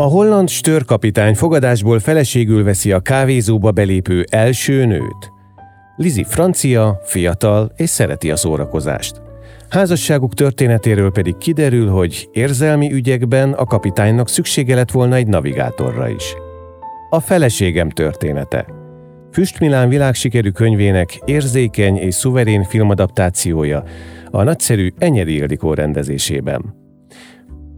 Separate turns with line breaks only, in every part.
A holland störkapitány fogadásból feleségül veszi a kávézóba belépő első nőt. Lizi francia, fiatal és szereti a szórakozást. Házasságuk történetéről pedig kiderül, hogy érzelmi ügyekben a kapitánynak szüksége lett volna egy navigátorra is. A feleségem története. Füst Milán világsikerű könyvének érzékeny és szuverén filmadaptációja a nagyszerű Enyedi Ildikó rendezésében.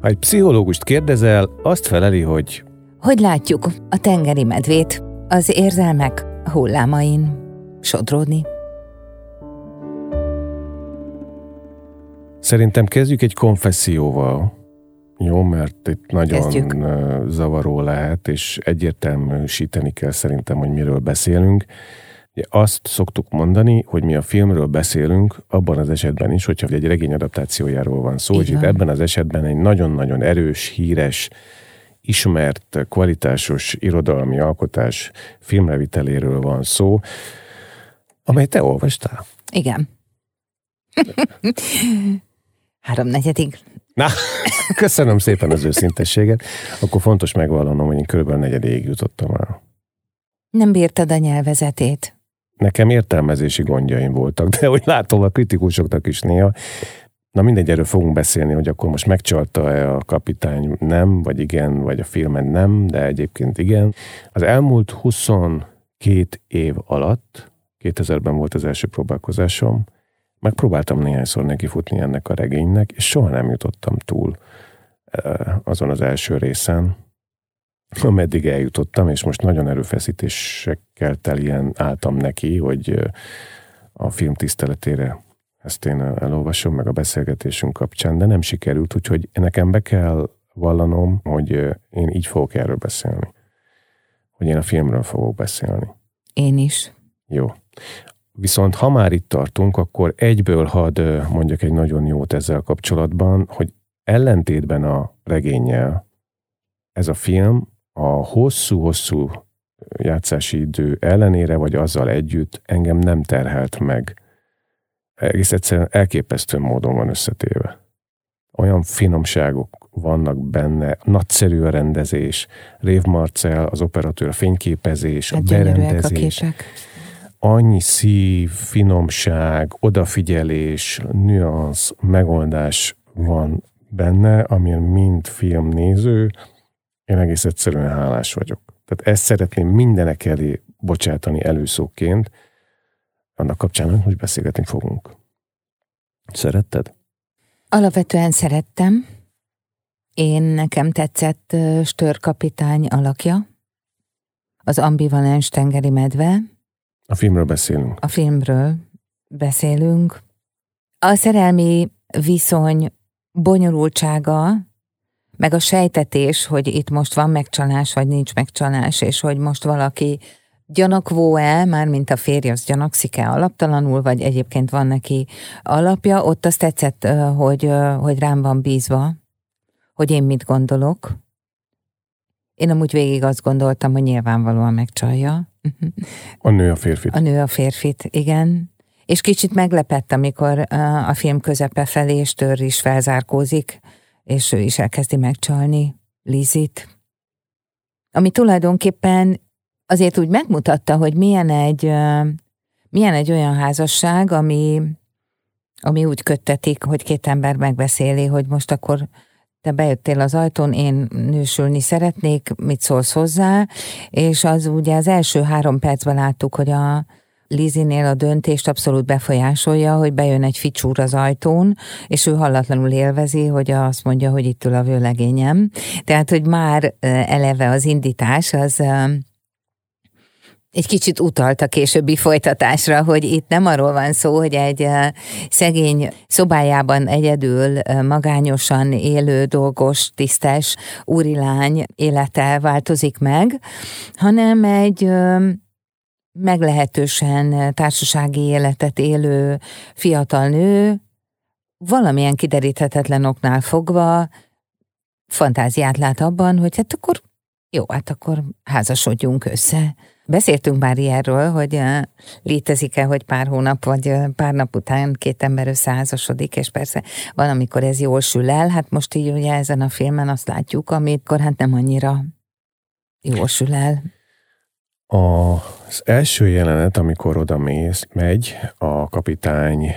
Ha egy pszichológust kérdezel, azt feleli, hogy
Hogy látjuk a tengeri medvét, az érzelmek hullámain sodródni?
Szerintem kezdjük egy konfesszióval. Jó, mert itt nagyon kezdjük. zavaró lehet, és egyértelműsíteni kell szerintem, hogy miről beszélünk. Azt szoktuk mondani, hogy mi a filmről beszélünk, abban az esetben is, hogyha egy regény adaptációjáról van szó, és itt ebben az esetben egy nagyon-nagyon erős, híres, ismert, kvalitásos irodalmi alkotás filmreviteléről van szó, amely te olvastál.
Igen. Háromnegyedig.
Na, köszönöm szépen az őszintességet. Akkor fontos megvallanom, hogy én körülbelül negyedéig jutottam el.
Nem bírtad a nyelvezetét.
Nekem értelmezési gondjaim voltak, de hogy látom a kritikusoknak is néha, Na mindegy, erről fogunk beszélni, hogy akkor most megcsalta-e a kapitány nem, vagy igen, vagy a filmen nem, de egyébként igen. Az elmúlt 22 év alatt, 2000-ben volt az első próbálkozásom, megpróbáltam néhányszor nekifutni ennek a regénynek, és soha nem jutottam túl azon az első részen, ameddig eljutottam, és most nagyon erőfeszítésekkel telien álltam neki, hogy a film tiszteletére ezt én elolvasom, meg a beszélgetésünk kapcsán, de nem sikerült, úgyhogy nekem be kell vallanom, hogy én így fogok erről beszélni. Hogy én a filmről fogok beszélni.
Én is.
Jó. Viszont ha már itt tartunk, akkor egyből hadd mondjak egy nagyon jót ezzel kapcsolatban, hogy ellentétben a regényel ez a film a hosszú-hosszú játszási idő ellenére, vagy azzal együtt engem nem terhelt meg. Egész egyszerűen elképesztő módon van összetéve. Olyan finomságok vannak benne, nagyszerű a rendezés, Rév Marcel, az operatőr, a fényképezés, a berendezés. A képek. Annyi szív, finomság, odafigyelés, nüansz, megoldás van benne, amilyen mind filmnéző, én egész egyszerűen hálás vagyok. Tehát ezt szeretném mindenek elé bocsátani előszóként, annak kapcsán, hogy beszélgetni fogunk. Szeretted?
Alapvetően szerettem. Én nekem tetszett Störkapitány alakja, az ambivalens tengeri medve.
A filmről beszélünk.
A filmről beszélünk. A szerelmi viszony bonyolultsága meg a sejtetés, hogy itt most van megcsalás, vagy nincs megcsalás, és hogy most valaki gyanakvó-e, már mint a férj, az gyanakszik-e alaptalanul, vagy egyébként van neki alapja, ott azt tetszett, hogy, hogy rám van bízva, hogy én mit gondolok. Én amúgy végig azt gondoltam, hogy nyilvánvalóan megcsalja.
A nő a férfit.
A nő a férfit, igen. És kicsit meglepett, amikor a film közepe felé és tör is felzárkózik, és ő is elkezdi megcsalni Lizit. Ami tulajdonképpen azért úgy megmutatta, hogy milyen egy, milyen egy olyan házasság, ami, ami úgy köttetik, hogy két ember megbeszéli, hogy most akkor te bejöttél az ajtón, én nősülni szeretnék, mit szólsz hozzá, és az ugye az első három percben láttuk, hogy a Lizinél a döntést abszolút befolyásolja, hogy bejön egy ficsúr az ajtón, és ő hallatlanul élvezi, hogy azt mondja, hogy itt ül a vőlegényem. Tehát, hogy már eleve az indítás az egy kicsit utalt a későbbi folytatásra, hogy itt nem arról van szó, hogy egy szegény szobájában egyedül magányosan élő, dolgos, tisztes úrilány élete változik meg, hanem egy meglehetősen társasági életet élő fiatal nő valamilyen kideríthetetlen oknál fogva fantáziát lát abban, hogy hát akkor jó, hát akkor házasodjunk össze. Beszéltünk már ilyenről, hogy létezik-e, hogy pár hónap vagy pár nap után két ember összeházasodik, és persze van, amikor ez jól sül el. Hát most így ugye ezen a filmen azt látjuk, amikor hát nem annyira jól sül el.
Az első jelenet, amikor oda mész, megy a kapitány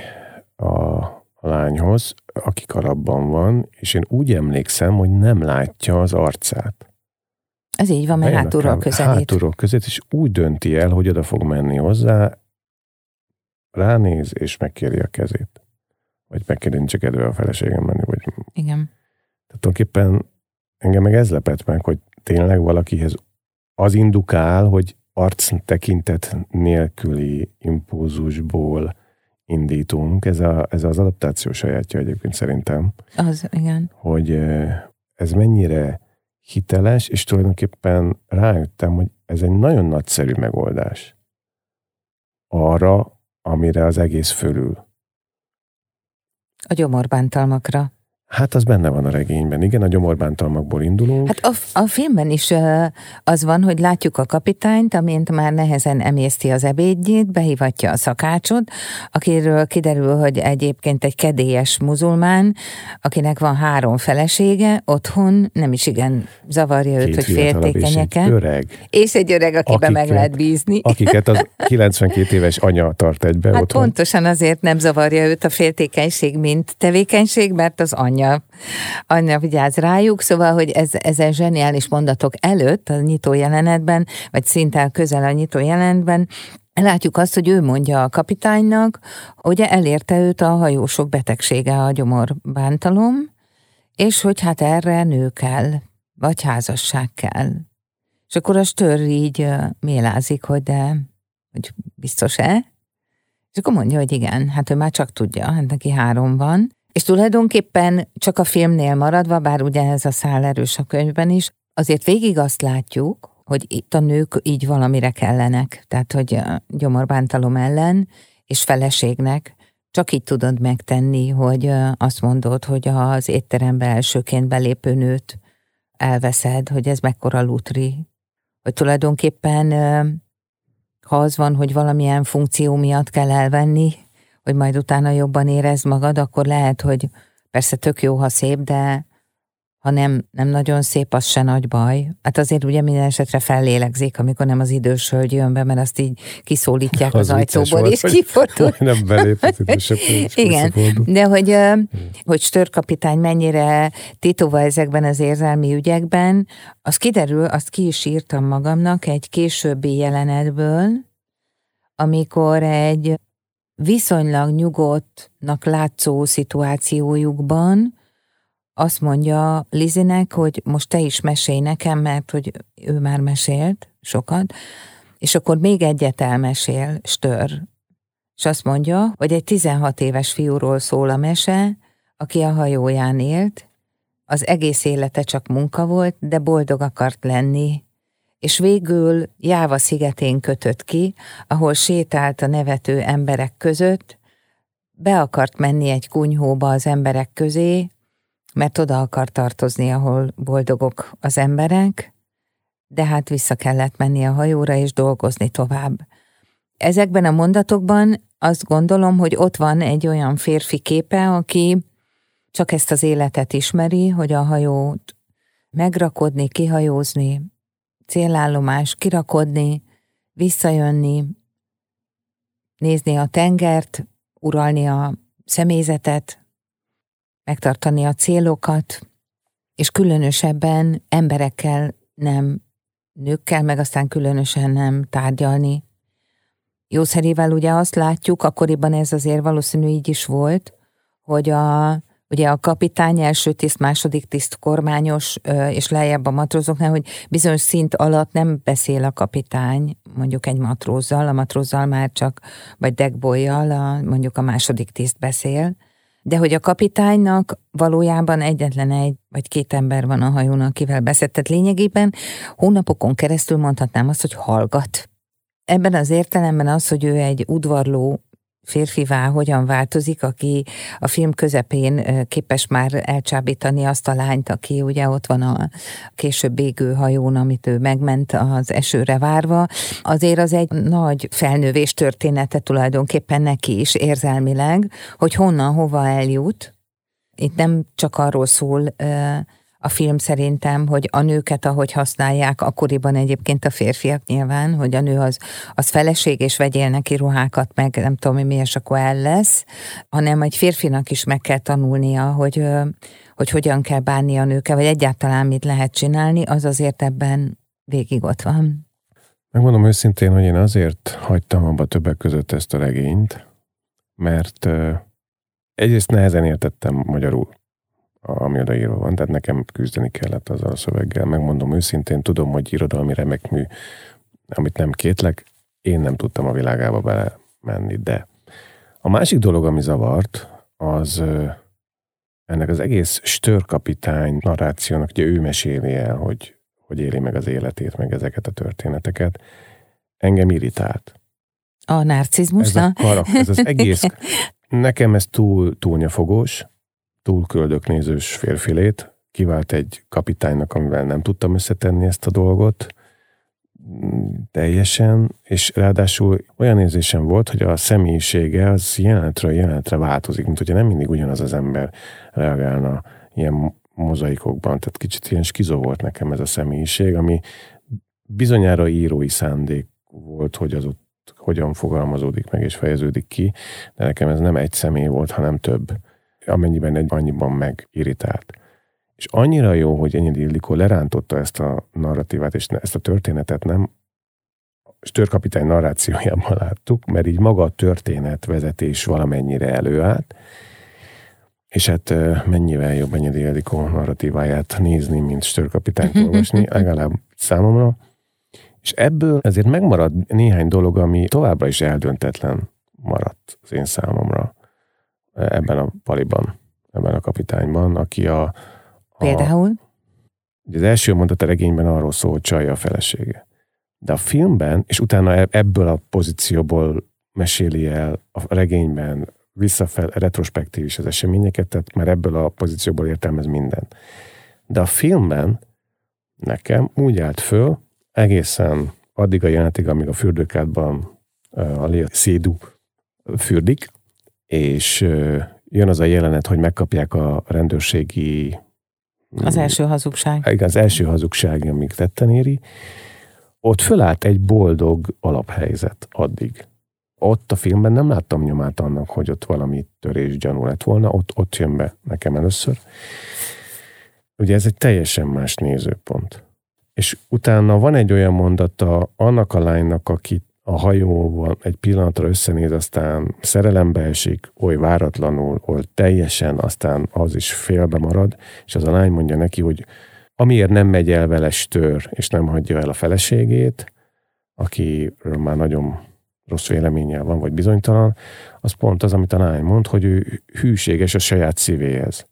a lányhoz, aki kalapban van, és én úgy emlékszem, hogy nem látja az arcát.
Ez így van, mert hátulról közelít.
Hátulról közelít, és úgy dönti el, hogy oda fog menni hozzá, ránéz, és megkéri a kezét. Vagy megkéri, nincs kedve a feleségem menni. Vagy...
Igen.
Tehát tulajdonképpen engem meg ez lepett meg, hogy tényleg valakihez az indukál, hogy arc tekintet nélküli impulzusból indítunk. Ez, a, ez az adaptáció sajátja egyébként szerintem.
Az, igen.
Hogy ez mennyire hiteles, és tulajdonképpen rájöttem, hogy ez egy nagyon nagyszerű megoldás arra, amire az egész fölül.
A gyomorbántalmakra.
Hát az benne van a regényben, igen, a gyomorbántalmakból indulunk.
Hát a, a filmben is az van, hogy látjuk a kapitányt, amint már nehezen emészti az ebédjét, behívatja a szakácsot, akiről kiderül, hogy egyébként egy kedélyes muzulmán, akinek van három felesége, otthon nem is igen zavarja őt, Két hogy féltékenyeke.
És egy öreg.
És egy öreg, akiben akiket, meg lehet bízni.
Akiket az 92 éves anya tart egybe
hát
otthon.
pontosan azért nem zavarja őt a féltékenység, mint tevékenység, mert az anya anya, anya vigyáz rájuk, szóval, hogy ez, ezen zseniális mondatok előtt a nyitó jelenetben, vagy szinte közel a nyitó jelenetben, Látjuk azt, hogy ő mondja a kapitánynak, hogy elérte őt a hajósok betegsége, a gyomorbántalom, és hogy hát erre nő kell, vagy házasság kell. És akkor a stör így mélázik, hogy de, hogy biztos-e? És akkor mondja, hogy igen, hát ő már csak tudja, hát neki három van, és tulajdonképpen csak a filmnél maradva, bár ugye ez a szál erős a könyvben is, azért végig azt látjuk, hogy itt a nők így valamire kellenek, tehát hogy gyomorbántalom ellen, és feleségnek csak így tudod megtenni, hogy azt mondod, hogy az étterembe elsőként belépő nőt elveszed, hogy ez mekkora lutri. Hogy tulajdonképpen, ha az van, hogy valamilyen funkció miatt kell elvenni, hogy majd utána jobban érezd magad, akkor lehet, hogy persze tök jó, ha szép, de ha nem, nem nagyon szép, az se nagy baj. Hát azért ugye minden esetre fellélegzik, amikor nem az idős hölgy jön be, mert azt így kiszólítják az, az ajtóból, volt, és kifordul.
Nem belépett,
Igen, de hogy, hogy störkapitány mennyire titova ezekben az érzelmi ügyekben, az kiderül, azt ki is írtam magamnak egy későbbi jelenetből, amikor egy viszonylag nyugodtnak látszó szituációjukban azt mondja Lizinek, hogy most te is mesélj nekem, mert hogy ő már mesélt sokat, és akkor még egyet elmesél, stör. És azt mondja, hogy egy 16 éves fiúról szól a mese, aki a hajóján élt, az egész élete csak munka volt, de boldog akart lenni, és végül Jáva szigetén kötött ki, ahol sétált a nevető emberek között, be akart menni egy kunyhóba az emberek közé, mert oda akart tartozni, ahol boldogok az emberek, de hát vissza kellett menni a hajóra és dolgozni tovább. Ezekben a mondatokban azt gondolom, hogy ott van egy olyan férfi képe, aki csak ezt az életet ismeri, hogy a hajót megrakodni, kihajózni, célállomás, kirakodni, visszajönni, nézni a tengert, uralni a személyzetet, megtartani a célokat, és különösebben emberekkel nem, nőkkel, meg aztán különösen nem tárgyalni. jószerével ugye azt látjuk, akkoriban ez azért valószínű így is volt, hogy a, ugye a kapitány, első tiszt, második tiszt kormányos, és lejjebb a matrózoknál, hogy bizonyos szint alatt nem beszél a kapitány mondjuk egy matrózzal, a matrózzal már csak, vagy deckboyjal, a, mondjuk a második tiszt beszél, de hogy a kapitánynak valójában egyetlen egy vagy két ember van a hajón, akivel beszélt. Tehát lényegében hónapokon keresztül mondhatnám azt, hogy hallgat. Ebben az értelemben az, hogy ő egy udvarló férfivá hogyan változik, aki a film közepén képes már elcsábítani azt a lányt, aki ugye ott van a később égő hajón, amit ő megment az esőre várva. Azért az egy nagy felnővés története tulajdonképpen neki is érzelmileg, hogy honnan, hova eljut. Itt nem csak arról szól a film szerintem, hogy a nőket, ahogy használják, akkoriban egyébként a férfiak nyilván, hogy a nő az, az feleség, és vegyél neki ruhákat, meg nem tudom mi, és akkor el lesz, hanem egy férfinak is meg kell tanulnia, hogy, hogy hogyan kell bánni a nőkkel, vagy egyáltalán mit lehet csinálni, az azért ebben végig ott van.
Megmondom őszintén, hogy én azért hagytam abba többek között ezt a regényt, mert egyrészt nehezen értettem magyarul ami odaírva van, tehát nekem küzdeni kellett azzal a szöveggel. Megmondom őszintén, tudom, hogy irodalmi remek mű, amit nem kétlek, én nem tudtam a világába bele menni, de a másik dolog, ami zavart, az ennek az egész störkapitány narrációnak, ugye ő meséli el, hogy, hogy éli meg az életét, meg ezeket a történeteket, engem irritált.
A narcizmus,
ez, a karak, ez az egész, nekem ez túl, túl nyafogós, túlköldöknézős férfilét, kivált egy kapitánynak, amivel nem tudtam összetenni ezt a dolgot, teljesen, és ráadásul olyan érzésem volt, hogy a személyisége az jelenetről jelenetre változik, mint hogyha nem mindig ugyanaz az ember reagálna ilyen mozaikokban, tehát kicsit ilyen skizó volt nekem ez a személyiség, ami bizonyára írói szándék volt, hogy az ott hogyan fogalmazódik meg és fejeződik ki, de nekem ez nem egy személy volt, hanem több amennyiben egy annyiban megirritált. És annyira jó, hogy Enyedi Ildikó lerántotta ezt a narratívát, és ezt a történetet nem störkapitány narrációjában láttuk, mert így maga a történet vezetés valamennyire előállt, és hát mennyivel jobb Enyedi Ildikó narratíváját nézni, mint störkapitányt olvasni, legalább számomra. És ebből ezért megmarad néhány dolog, ami továbbra is eldöntetlen maradt az én számomra ebben a paliban, ebben a kapitányban, aki a... a
Például?
Az első mondat a regényben arról szól, hogy csalja a felesége. De a filmben, és utána e- ebből a pozícióból meséli el a regényben visszafel, retrospektív is az eseményeket, tehát már ebből a pozícióból értelmez mindent. De a filmben nekem úgy állt föl, egészen addig a jelenetig, amíg a fürdőkádban a Léa Szédu fürdik, és jön az a jelenet, hogy megkapják a rendőrségi...
Az első hazugság.
Igen, az első hazugság, amíg tetten éri. Ott fölállt egy boldog alaphelyzet addig. Ott a filmben nem láttam nyomát annak, hogy ott valami törés gyanú lett volna, ott, ott jön be nekem először. Ugye ez egy teljesen más nézőpont. És utána van egy olyan mondata annak a lánynak, akit a hajóval egy pillanatra összenéz, aztán szerelembe esik, oly váratlanul, oly teljesen, aztán az is félbe marad, és az a lány mondja neki, hogy amiért nem megy el vele stör, és nem hagyja el a feleségét, akiről már nagyon rossz véleménnyel van, vagy bizonytalan, az pont az, amit a lány mond, hogy ő hűséges a saját szívéhez.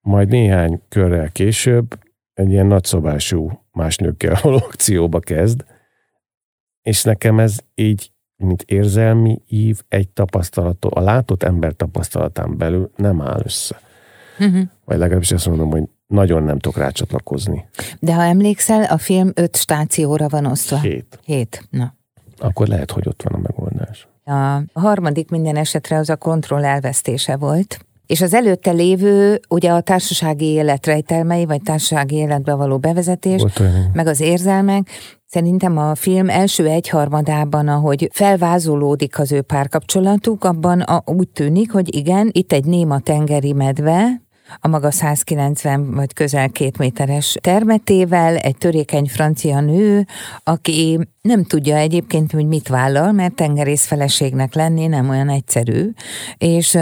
Majd néhány körrel később egy ilyen nagyszobású más nőkkel való akcióba kezd, és nekem ez így, mint érzelmi ív, egy tapasztalattól, a látott ember tapasztalatán belül nem áll össze. Uh-huh. Vagy legalábbis azt mondom, hogy nagyon nem tudok rácsatlakozni.
De ha emlékszel, a film öt stációra van osztva.
Hét.
Hét, na.
Akkor lehet, hogy ott van a megoldás.
A harmadik minden esetre az a kontroll elvesztése volt. És az előtte lévő, ugye a társasági élet rejtelmei, vagy társasági életbe való bevezetés, meg az érzelmek, Szerintem a film első egyharmadában, ahogy felvázolódik az ő párkapcsolatuk, abban a, úgy tűnik, hogy igen, itt egy néma tengeri medve, a maga 190 vagy közel két méteres termetével, egy törékeny francia nő, aki nem tudja egyébként, hogy mit vállal, mert tengerész feleségnek lenni nem olyan egyszerű, és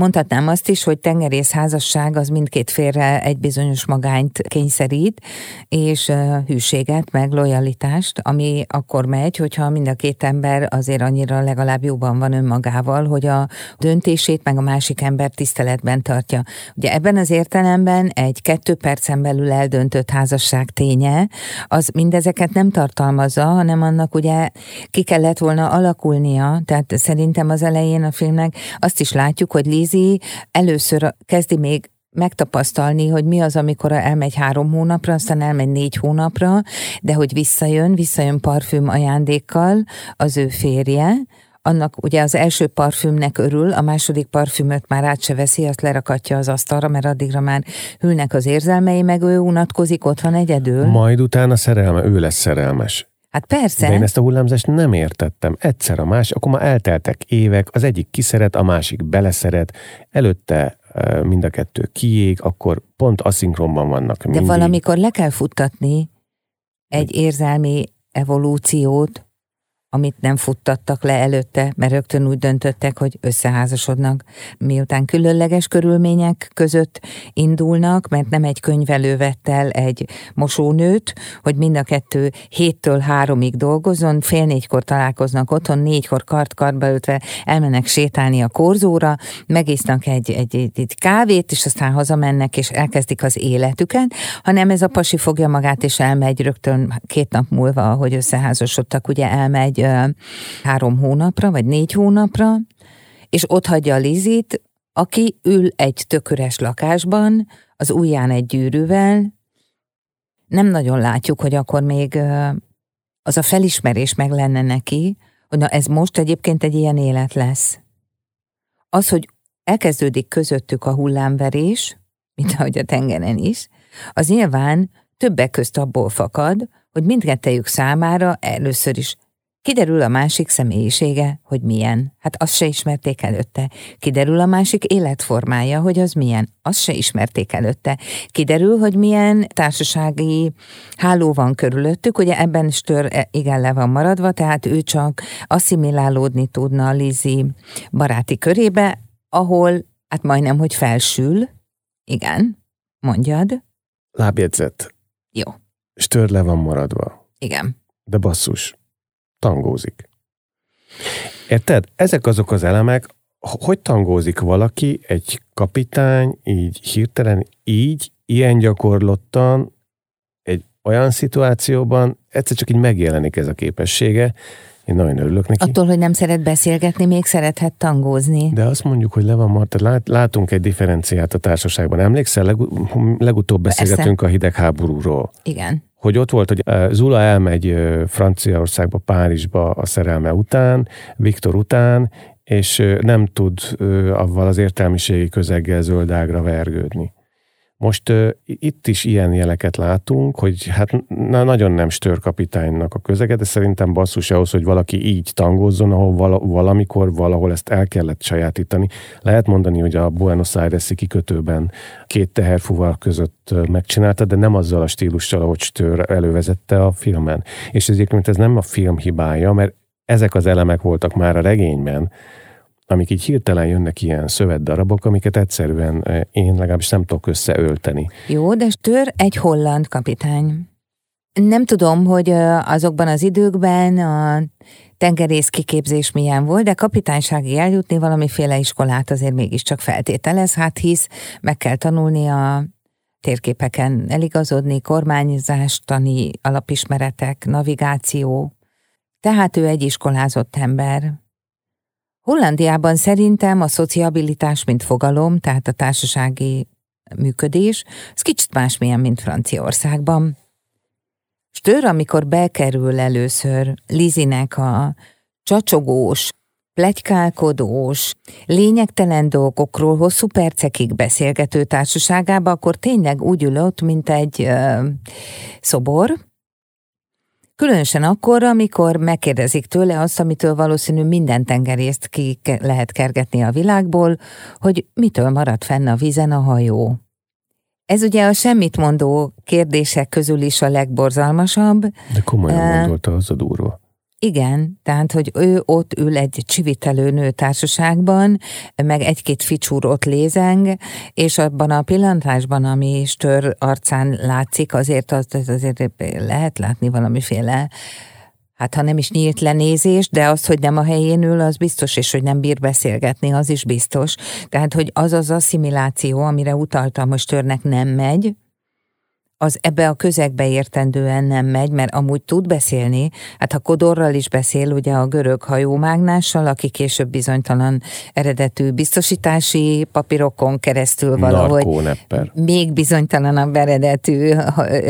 Mondhatnám azt is, hogy tengerész házasság az mindkét félre egy bizonyos magányt kényszerít, és hűséget, meg lojalitást, ami akkor megy, hogyha mind a két ember azért annyira legalább jóban van önmagával, hogy a döntését meg a másik ember tiszteletben tartja. Ugye ebben az értelemben egy kettő percen belül eldöntött házasság ténye, az mindezeket nem tartalmazza, hanem annak ugye ki kellett volna alakulnia, tehát szerintem az elején a filmnek azt is látjuk, hogy Liz Daisy először kezdi még megtapasztalni, hogy mi az, amikor elmegy három hónapra, aztán elmegy négy hónapra, de hogy visszajön, visszajön parfüm ajándékkal az ő férje, annak ugye az első parfümnek örül, a második parfümöt már át se veszi, azt lerakatja az asztalra, mert addigra már hűlnek az érzelmei, meg ő unatkozik otthon egyedül.
Majd utána szerelme, ő lesz szerelmes.
Hát persze.
De én ezt a hullámzást nem értettem. Egyszer a más, akkor már elteltek évek, az egyik kiszeret, a másik beleszeret, előtte mind a kettő kiég, akkor pont aszinkronban vannak
mindig. De valamikor le kell futtatni egy érzelmi evolúciót, amit nem futtattak le előtte, mert rögtön úgy döntöttek, hogy összeházasodnak. Miután különleges körülmények között indulnak, mert nem egy könyvelő vett el egy mosónőt, hogy mind a kettő héttől háromig dolgozzon, fél négykor találkoznak otthon, négykor kart-kartba ütve elmennek sétálni a korzóra, megisznak egy, egy, egy, egy kávét, és aztán hazamennek, és elkezdik az életüket, hanem ez a pasi fogja magát, és elmegy rögtön két nap múlva, ahogy összeházasodtak, ugye elmegy három hónapra, vagy négy hónapra, és ott hagyja a Lizit, aki ül egy tököres lakásban, az ujján egy gyűrűvel, nem nagyon látjuk, hogy akkor még az a felismerés meg lenne neki, hogy na ez most egyébként egy ilyen élet lesz. Az, hogy elkezdődik közöttük a hullámverés, mint ahogy a tengeren is, az nyilván többek közt abból fakad, hogy mindkettejük számára először is Kiderül a másik személyisége, hogy milyen. Hát azt se ismerték előtte. Kiderül a másik életformája, hogy az milyen. Azt se ismerték előtte. Kiderül, hogy milyen társasági háló van körülöttük. Ugye ebben Stör e, igen le van maradva, tehát ő csak asszimilálódni tudna a Lizi baráti körébe, ahol hát majdnem, hogy felsül. Igen, mondjad.
Lábjegyzet.
Jó.
Stör le van maradva.
Igen.
De basszus, tangózik. Érted? Ezek azok az elemek, hogy tangózik valaki, egy kapitány, így hirtelen, így, ilyen gyakorlottan, egy olyan szituációban, egyszer csak így megjelenik ez a képessége, én nagyon örülök neki.
Attól, hogy nem szeret beszélgetni, még szerethet tangózni.
De azt mondjuk, hogy le van Marta, lát, látunk egy differenciát a társaságban. Emlékszel, leg, legutóbb beszélgetünk Persze. a hidegháborúról.
Igen
hogy ott volt, hogy Zula elmegy Franciaországba, Párizsba a szerelme után, Viktor után, és nem tud avval az értelmiségi közeggel zöldágra vergődni. Most uh, itt is ilyen jeleket látunk, hogy hát na, nagyon nem stör kapitánynak a közege, de szerintem basszus ahhoz, hogy valaki így tangózzon, ahol vala, valamikor valahol ezt el kellett sajátítani. Lehet mondani, hogy a Buenos Aires-i kikötőben két teherfúval között megcsinálta, de nem azzal a stílussal, ahogy stör elővezette a filmen. És ezért ez nem a film hibája, mert ezek az elemek voltak már a regényben, amik így hirtelen jönnek ilyen szövetdarabok, amiket egyszerűen eh, én legalábbis nem tudok összeölteni.
Jó, de Stör egy holland kapitány. Nem tudom, hogy azokban az időkben a tengerész kiképzés milyen volt, de kapitánysági eljutni valamiféle iskolát azért mégiscsak feltételez, hát hisz meg kell tanulni a térképeken eligazodni, kormányzástani alapismeretek, navigáció. Tehát ő egy iskolázott ember. Hollandiában szerintem a szociabilitás, mint fogalom, tehát a társasági működés, ez kicsit másmilyen, mint Franciaországban. Stör, amikor bekerül először Lizinek a csacsogós, plegykálkodós, lényegtelen dolgokról hosszú percekig beszélgető társaságába, akkor tényleg úgy ül ott, mint egy ö, szobor, Különösen akkor, amikor megkérdezik tőle azt, amitől valószínű minden tengerészt ki lehet kergetni a világból, hogy mitől marad fenn a vízen a hajó. Ez ugye a semmit mondó kérdések közül is a legborzalmasabb.
De komolyan gondolta, az a durva.
Igen, tehát, hogy ő ott ül egy csivitelő nő társaságban, meg egy-két ficsúr ott lézeng, és abban a pillantásban, ami stör arcán látszik, azért, az, azért lehet látni valamiféle hát ha nem is nyílt lenézés, de az, hogy nem a helyén ül, az biztos, és hogy nem bír beszélgetni, az is biztos. Tehát, hogy az az asszimiláció, amire utaltam, hogy törnek nem megy, az ebbe a közegbe értendően nem megy, mert amúgy tud beszélni, hát ha Kodorral is beszél, ugye a görög hajómágnással, aki később bizonytalan eredetű biztosítási papírokon keresztül valahogy még bizonytalanabb eredetű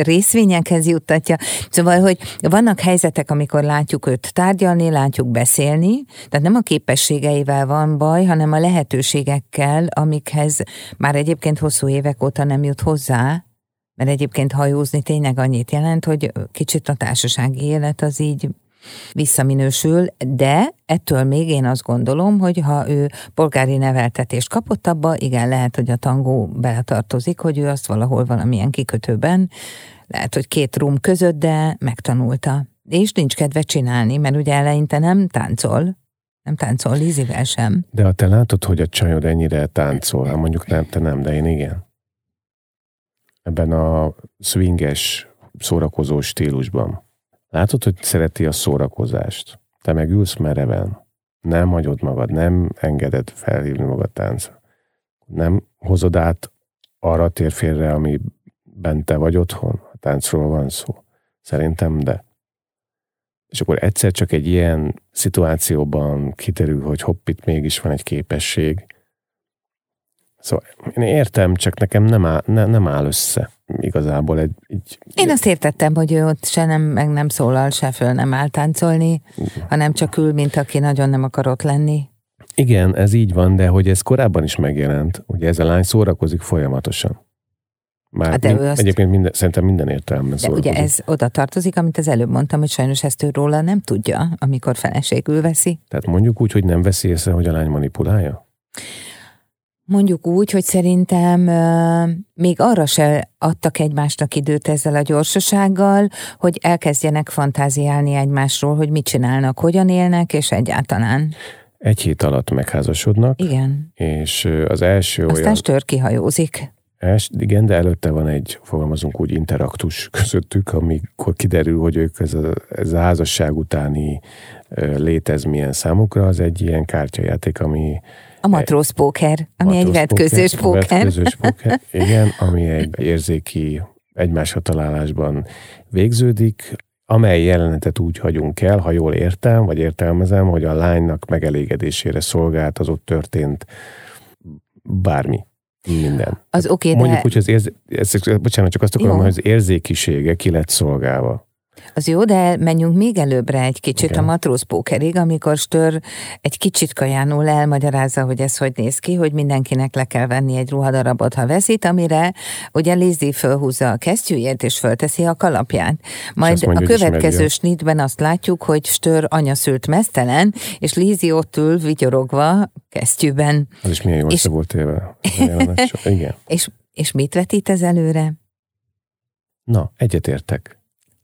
részvényekhez juttatja. Szóval, hogy vannak helyzetek, amikor látjuk őt tárgyalni, látjuk beszélni, tehát nem a képességeivel van baj, hanem a lehetőségekkel, amikhez már egyébként hosszú évek óta nem jut hozzá, mert egyébként hajózni tényleg annyit jelent, hogy kicsit a társasági élet az így visszaminősül, de ettől még én azt gondolom, hogy ha ő polgári neveltetést kapott abba, igen, lehet, hogy a tangó beletartozik, hogy ő azt valahol valamilyen kikötőben, lehet, hogy két rum között, de megtanulta. És nincs kedve csinálni, mert ugye eleinte nem táncol, nem táncol Lizivel sem.
De ha te látod, hogy a csajod ennyire táncol, hát mondjuk nem, te nem, de én igen ebben a swinges, szórakozó stílusban. Látod, hogy szereti a szórakozást. Te meg ülsz mereven. Nem hagyod magad, nem engeded felhívni magad táncra. Nem hozod át arra a térfélre, ami bente vagy otthon. A táncról van szó. Szerintem de. És akkor egyszer csak egy ilyen szituációban kiderül, hogy hopp, itt mégis van egy képesség, Szóval én értem, csak nekem nem áll, ne, nem áll össze igazából egy, egy...
Én azt értettem, hogy ő ott se nem, meg nem szólal, se föl nem áll táncolni, hanem csak ül, mint aki nagyon nem akar ott lenni.
Igen, ez így van, de hogy ez korábban is megjelent, ugye ez a lány szórakozik folyamatosan. Már hát de mind, azt... egyébként minden, szerintem minden értelemben
de ugye ez oda tartozik, amit az előbb mondtam, hogy sajnos ezt ő róla nem tudja, amikor feleségül veszi.
Tehát mondjuk úgy, hogy nem veszi észre, hogy a lány manipulálja?
Mondjuk úgy, hogy szerintem még arra se adtak egymásnak időt ezzel a gyorsasággal, hogy elkezdjenek fantáziálni egymásról, hogy mit csinálnak, hogyan élnek, és egyáltalán.
Egy hét alatt megházasodnak.
Igen.
És az első
Aztán olyan... stör kihajózik.
Es, igen, de előtte van egy, fogalmazunk úgy, interaktus közöttük, amikor kiderül, hogy ők ez a, ez a házasság utáni létez milyen számukra, az egy ilyen kártyajáték, ami
a matróz póker, ami matróz egy vetközős póker.
Vetközős póker, igen, ami egy érzéki egymásra találásban végződik, amely jelenetet úgy hagyunk el, ha jól értem, vagy értelmezem, hogy a lánynak megelégedésére szolgált az ott történt bármi. Minden.
Az oké, okay,
Mondjuk de... úgy, hogy az érz... bocsánat, csak azt akarom, hogy az érzékisége ki lett szolgálva.
Az jó, de menjünk még előbbre egy kicsit okay. a matróz pókerig, amikor Stör egy kicsit kajánul elmagyarázza, hogy ez hogy néz ki, hogy mindenkinek le kell venni egy ruhadarabot, ha veszít, amire ugye Lizzie fölhúzza a kesztyűjét és fölteszi a kalapját. Majd mondja, a következő snitben azt látjuk, hogy Stör anyaszült mesztelen, és Lizzie ott ül vigyorogva kesztyűben.
Az is milyen jó és... volt éve. Igen.
és, és mit vetít ez előre?
Na, egyetértek.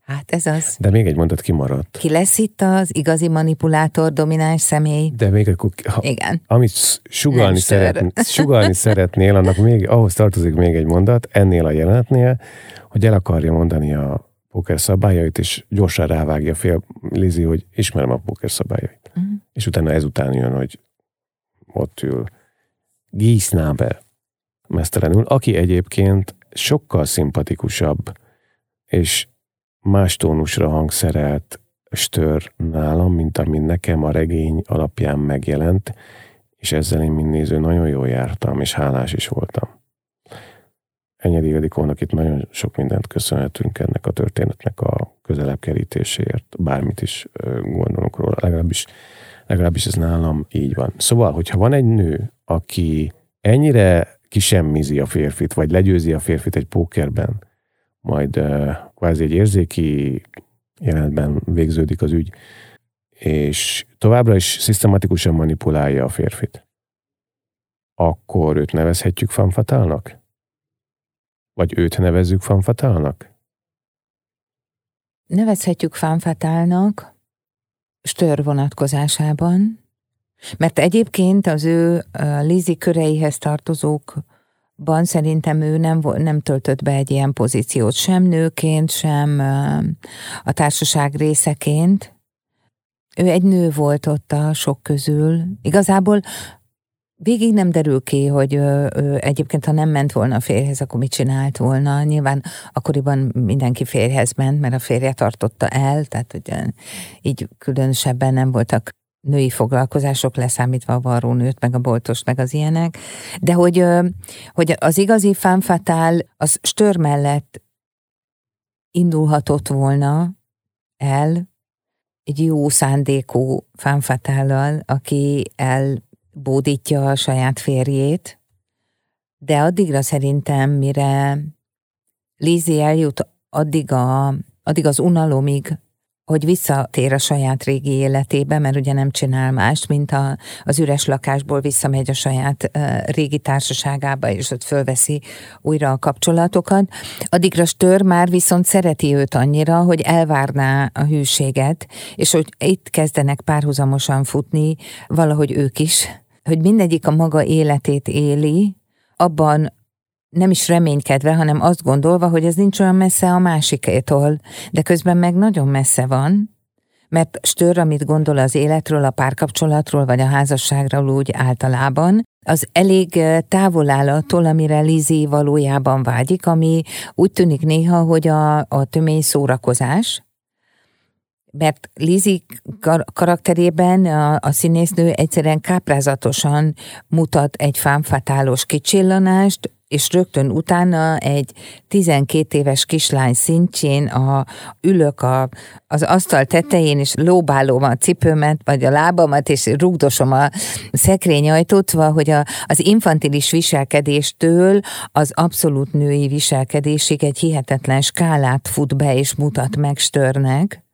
Hát ez az.
De még egy mondat kimaradt.
Ki lesz itt az igazi manipulátor, domináns személy?
De még akkor, ha,
Igen.
amit sugalni, szeret, sugalni szeretnél, annak még, ahhoz tartozik még egy mondat, ennél a jelenetnél, hogy el akarja mondani a póker szabályait, és gyorsan rávágja fél Lizi, hogy ismerem a póker szabályait. Uh-huh. És utána ezután jön, hogy ott ül Giesnaber mesztelenül, aki egyébként sokkal szimpatikusabb, és más tónusra hangszerelt stör nálam, mint ami nekem a regény alapján megjelent, és ezzel én, mint néző, nagyon jól jártam, és hálás is voltam. Enyedi Ildikónak itt nagyon sok mindent köszönhetünk ennek a történetnek a közelebb kerítéséért, bármit is gondolok róla, legalábbis, legalábbis ez nálam így van. Szóval, hogyha van egy nő, aki ennyire kisemmizi a férfit, vagy legyőzi a férfit egy pókerben, majd kvázi egy érzéki jelenetben végződik az ügy, és továbbra is szisztematikusan manipulálja a férfit, akkor őt nevezhetjük fanfatálnak? Vagy őt nevezzük fanfatálnak?
Nevezhetjük fanfatálnak stör vonatkozásában, mert egyébként az ő Lizi köreihez tartozókban szerintem ő nem, nem töltött be egy ilyen pozíciót, sem nőként, sem a társaság részeként. Ő egy nő volt ott a sok közül. Igazából Végig nem derül ki, hogy ő, ő egyébként, ha nem ment volna a férjhez, akkor mit csinált volna. Nyilván akkoriban mindenki férjhez ment, mert a férje tartotta el, tehát ugye így különösebben nem voltak női foglalkozások, leszámítva a varrónőt, meg a boltost, meg az ilyenek. De hogy, hogy az igazi fanfatál az stör mellett indulhatott volna el egy jó szándékú fanfatállal, aki el bódítja a saját férjét, de addigra szerintem, mire Lizzie eljut addig, a, addig az unalomig, hogy visszatér a saját régi életébe, mert ugye nem csinál mást, mint a, az üres lakásból visszamegy a saját uh, régi társaságába, és ott fölveszi újra a kapcsolatokat. Addigra Stör már viszont szereti őt annyira, hogy elvárná a hűséget, és hogy itt kezdenek párhuzamosan futni valahogy ők is, hogy mindegyik a maga életét éli, abban nem is reménykedve, hanem azt gondolva, hogy ez nincs olyan messze a másikétól, de közben meg nagyon messze van, mert stör, amit gondol az életről, a párkapcsolatról, vagy a házasságról úgy általában, az elég távol áll attól, amire Lizi valójában vágyik, ami úgy tűnik néha, hogy a, a tömény szórakozás, mert Lizi kar- karakterében a, a színésznő egyszerűen káprázatosan mutat egy fámfatálos kicsillanást, és rögtön utána egy 12 éves kislány szintjén a, ülök a, az asztal tetején, és lóbálom a cipőmet, vagy a lábamat, és rugdosom a szekrényajtót, hogy a, az infantilis viselkedéstől az abszolút női viselkedésig egy hihetetlen skálát fut be, és mutat meg Störnek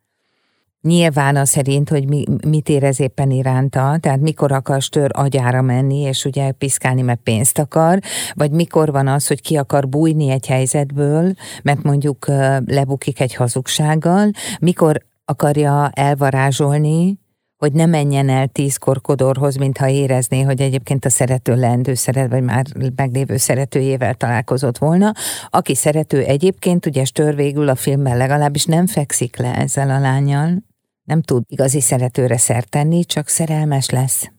Nyilván az szerint, hogy mi, mit érez éppen iránta, tehát mikor akar stör agyára menni, és ugye piszkálni, mert pénzt akar, vagy mikor van az, hogy ki akar bújni egy helyzetből, mert mondjuk lebukik egy hazugsággal, mikor akarja elvarázsolni, hogy ne menjen el tízkor kodorhoz, mintha érezné, hogy egyébként a szerető leendő szeret, vagy már meglévő szeretőjével találkozott volna. Aki szerető egyébként, ugye stör végül a filmben legalábbis nem fekszik le ezzel a lányjal, nem tud igazi szeretőre szert tenni, csak szerelmes lesz.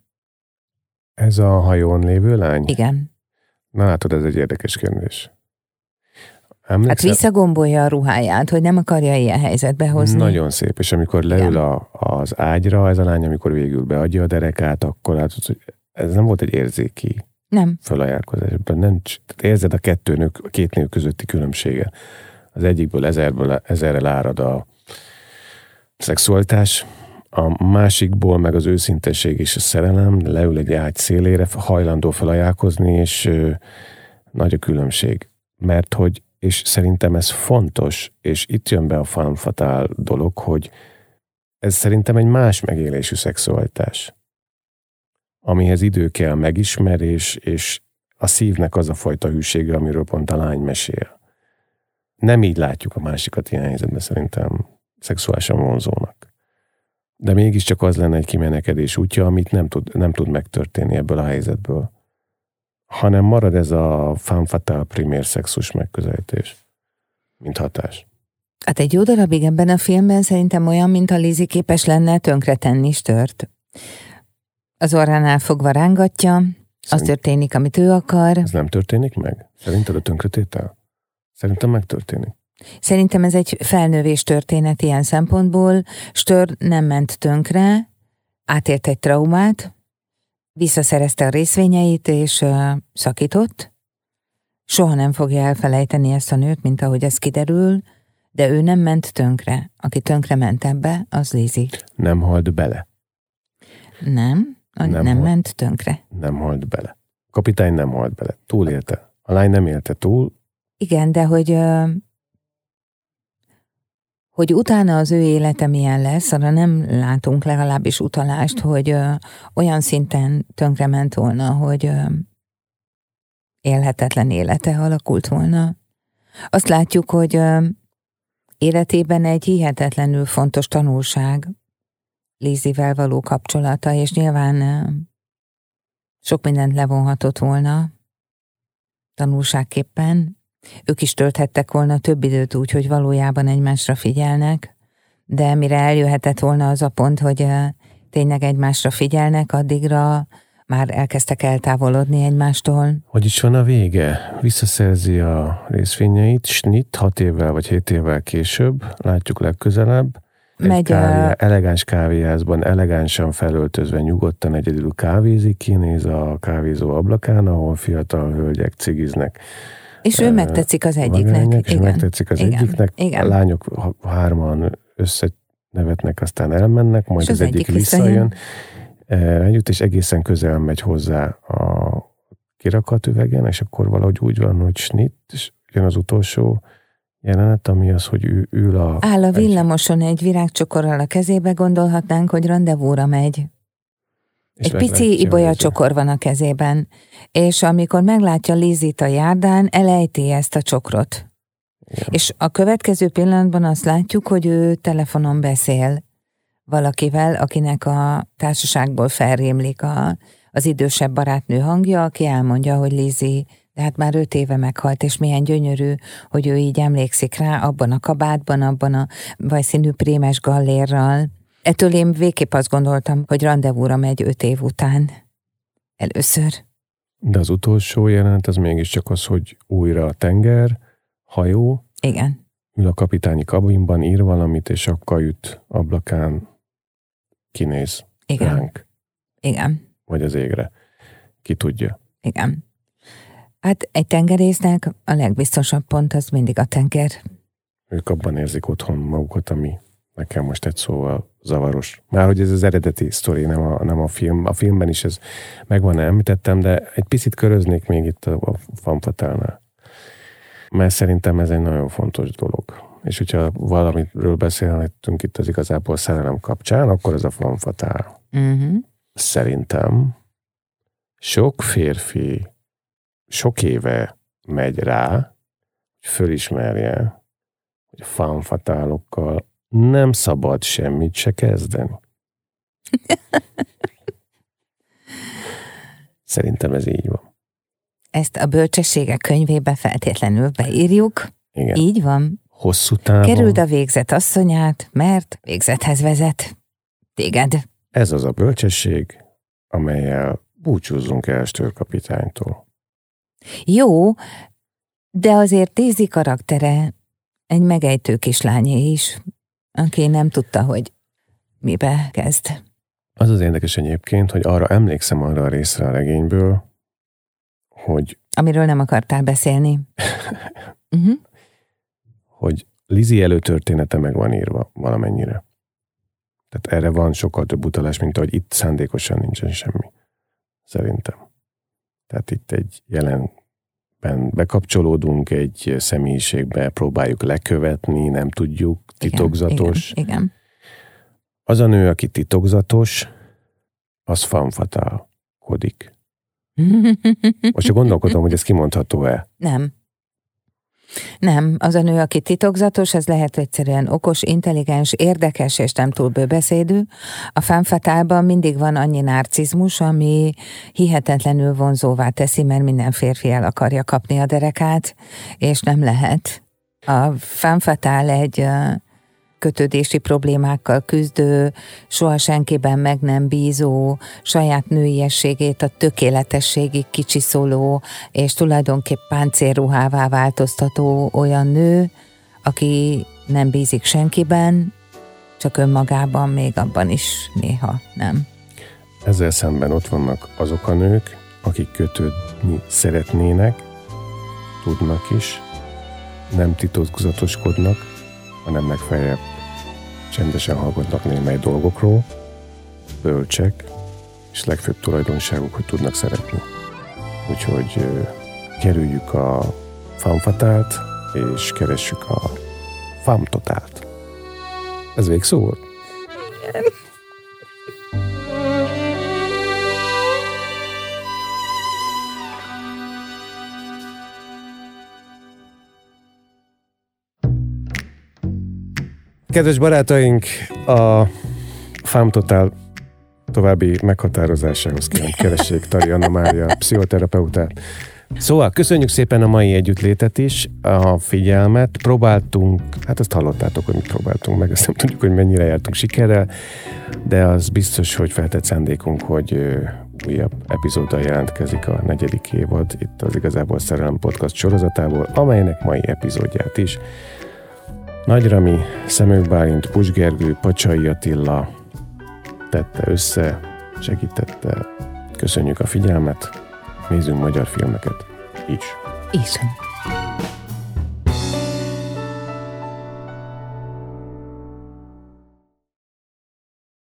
Ez a hajón lévő lány?
Igen.
Na látod, ez egy érdekes kérdés.
Emlékszel? Hát visszagombolja a ruháját, hogy nem akarja ilyen helyzetbe hozni.
Nagyon szép, és amikor leül a, az ágyra, ez a lány, amikor végül beadja a derekát, akkor látod, hogy ez nem volt egy érzéki
nem.
felajánlkozás. Nem, tehát érzed a kettő nő, a két nő közötti különbsége. Az egyikből ezerből, ezerrel árad a, szexualitás, a másikból meg az őszintesség és a szerelem, leül egy ágy szélére, hajlandó felajánlkozni, és ö, nagy a különbség. Mert hogy, és szerintem ez fontos, és itt jön be a fanfatál dolog, hogy ez szerintem egy más megélésű szexualitás, amihez idő kell megismerés, és a szívnek az a fajta hűsége, amiről pont a lány mesél. Nem így látjuk a másikat ilyen helyzetben szerintem szexuálisan vonzónak. De mégiscsak az lenne egy kimenekedés útja, amit nem tud, nem tud megtörténni ebből a helyzetből. Hanem marad ez a femme fatale primér szexus megközelítés, mint hatás.
Hát egy jó darabig ebben a filmben szerintem olyan, mint a Lizi képes lenne tönkretenni stört. Az orránál fogva rángatja, Szerint... az történik, amit ő akar.
Ez nem történik meg? Szerinted a tönkretétel? Szerintem megtörténik.
Szerintem ez egy felnővés történet ilyen szempontból. Stör nem ment tönkre, átélt egy traumát, visszaszerezte a részvényeit és uh, szakított. Soha nem fogja elfelejteni ezt a nőt, mint ahogy ez kiderül, de ő nem ment tönkre. Aki tönkre ment ebbe, az Lizi.
Nem halt bele.
Nem, nem, nem halt, ment tönkre.
Nem halt bele. Kapitány nem halt bele. Túlélte. A lány nem élte túl.
Igen, de hogy Hogy utána az ő élete milyen lesz, arra nem látunk legalábbis utalást, hogy ö, olyan szinten tönkrement volna, hogy ö, élhetetlen élete alakult volna. Azt látjuk, hogy ö, életében egy hihetetlenül fontos tanulság Lizivel való kapcsolata, és nyilván ö, sok mindent levonhatott volna tanulságképpen, ők is tölthettek volna több időt úgy, hogy valójában egymásra figyelnek, de mire eljöhetett volna az a pont, hogy tényleg egymásra figyelnek, addigra már elkezdtek eltávolodni egymástól.
Hogy is van a vége? Visszaszerzi a részvényeit, snit, hat évvel vagy hét évvel később, látjuk legközelebb. Egy Megy kávé, a... elegáns kávéházban, elegánsan felöltözve, nyugodtan egyedül kávézik, kinéz a kávézó ablakán, ahol fiatal hölgyek cigiznek
és ő megtetszik az egyiknek.
És igen. megtetszik az igen. egyiknek. Igen. A lányok hárman összenevetnek, aztán elmennek, majd és az, az egyik visszajön. visszajön. Együtt, és egészen közel megy hozzá a kirakat üvegen, és akkor valahogy úgy van, hogy snit, és jön az utolsó jelenet, ami az, hogy ő ül a...
Áll a villamoson egy virágcsokorral a kezébe, gondolhatnánk, hogy rendezvúra megy. És egy pici ibolya csokor van a kezében, és amikor meglátja Lizit a járdán, elejti ezt a csokrot. Igen. És a következő pillanatban azt látjuk, hogy ő telefonon beszél valakivel, akinek a társaságból felrémlik a, az idősebb barátnő hangja, aki elmondja, hogy Lizi, de hát már öt éve meghalt, és milyen gyönyörű, hogy ő így emlékszik rá abban a kabátban, abban a vajszínű prémes gallérral, Ettől én végképp azt gondoltam, hogy rendezvúra megy öt év után. Először.
De az utolsó jelenet az mégiscsak az, hogy újra a tenger, hajó.
Igen.
Ül a kapitányi kabinban, ír valamit, és a kajüt ablakán kinéz
Igen.
ránk.
Igen.
Vagy az égre. Ki tudja.
Igen. Hát egy tengerésznek a legbiztosabb pont az mindig a tenger.
Ők abban érzik otthon magukat, ami nekem most egy szóval zavaros. Már hogy ez az eredeti sztori, nem a, nem a film. A filmben is ez megvan, említettem, de egy picit köröznék még itt a, a fanfatálnál. Mert szerintem ez egy nagyon fontos dolog. És hogyha valamiről beszélhetünk itt az igazából szerelem kapcsán, akkor ez a fanfatál. Uh-huh. Szerintem sok férfi sok éve megy rá, hogy fölismerje, hogy fanfatálokkal nem szabad semmit se kezdeni. Szerintem ez így van.
Ezt a bölcsességek könyvébe feltétlenül beírjuk.
Igen.
Így van.
Hosszú távon.
Kerüld a végzet asszonyát, mert végzethez vezet. Téged.
Ez az a bölcsesség, amelyel búcsúzzunk el kapitánytól.
Jó, de azért Tézi karaktere egy megejtő kislányé is aki nem tudta, hogy mibe kezd.
Az az érdekes egyébként, hogy arra emlékszem arra a részre a regényből, hogy...
Amiről nem akartál beszélni. uh-huh.
Hogy Lizi előtörténete meg van írva valamennyire. Tehát erre van sokkal több utalás, mint ahogy itt szándékosan nincsen semmi. Szerintem. Tehát itt egy jelen bekapcsolódunk egy személyiségbe, próbáljuk lekövetni, nem tudjuk, titokzatos.
Igen, igen, igen.
Az a nő, aki titokzatos, az fanfatálkodik. Most csak gondolkodom, hogy ez kimondható-e.
Nem. Nem, az a nő, aki titokzatos, az lehet egyszerűen okos, intelligens, érdekes és nem túl bőbeszédű. A fánfatálban mindig van annyi narcizmus, ami hihetetlenül vonzóvá teszi, mert minden férfi el akarja kapni a derekát, és nem lehet. A fánfatál egy kötődési problémákkal küzdő, soha senkiben meg nem bízó, saját nőiességét a tökéletességig kicsiszoló, és tulajdonképp páncélruhává változtató olyan nő, aki nem bízik senkiben, csak önmagában, még abban is néha nem.
Ezzel szemben ott vannak azok a nők, akik kötődni szeretnének, tudnak is, nem titokzatoskodnak, hanem megfelelően csendesen hallgatnak némely dolgokról, bölcsek, és legfőbb tulajdonságuk, hogy tudnak szeretni. Úgyhogy kerüljük a famfatált, és keressük a famtotált. Ez végszó volt? Kedves barátaink, a Farm Total további meghatározásához kérem, keressék Tari Anna Mária, pszichoterapeutát. Szóval köszönjük szépen a mai együttlétet is, a figyelmet. Próbáltunk, hát azt hallottátok, hogy mit próbáltunk meg, azt nem tudjuk, hogy mennyire jártunk sikerrel, de az biztos, hogy feltett szándékunk, hogy újabb epizóddal jelentkezik a negyedik évad itt az Igazából Szerelem Podcast sorozatából, amelynek mai epizódját is Nagy Rami, Szemők Bálint, Pusgergő, Pacsai Attila tette össze, segítette. Köszönjük a figyelmet, nézzünk magyar filmeket is.
Is.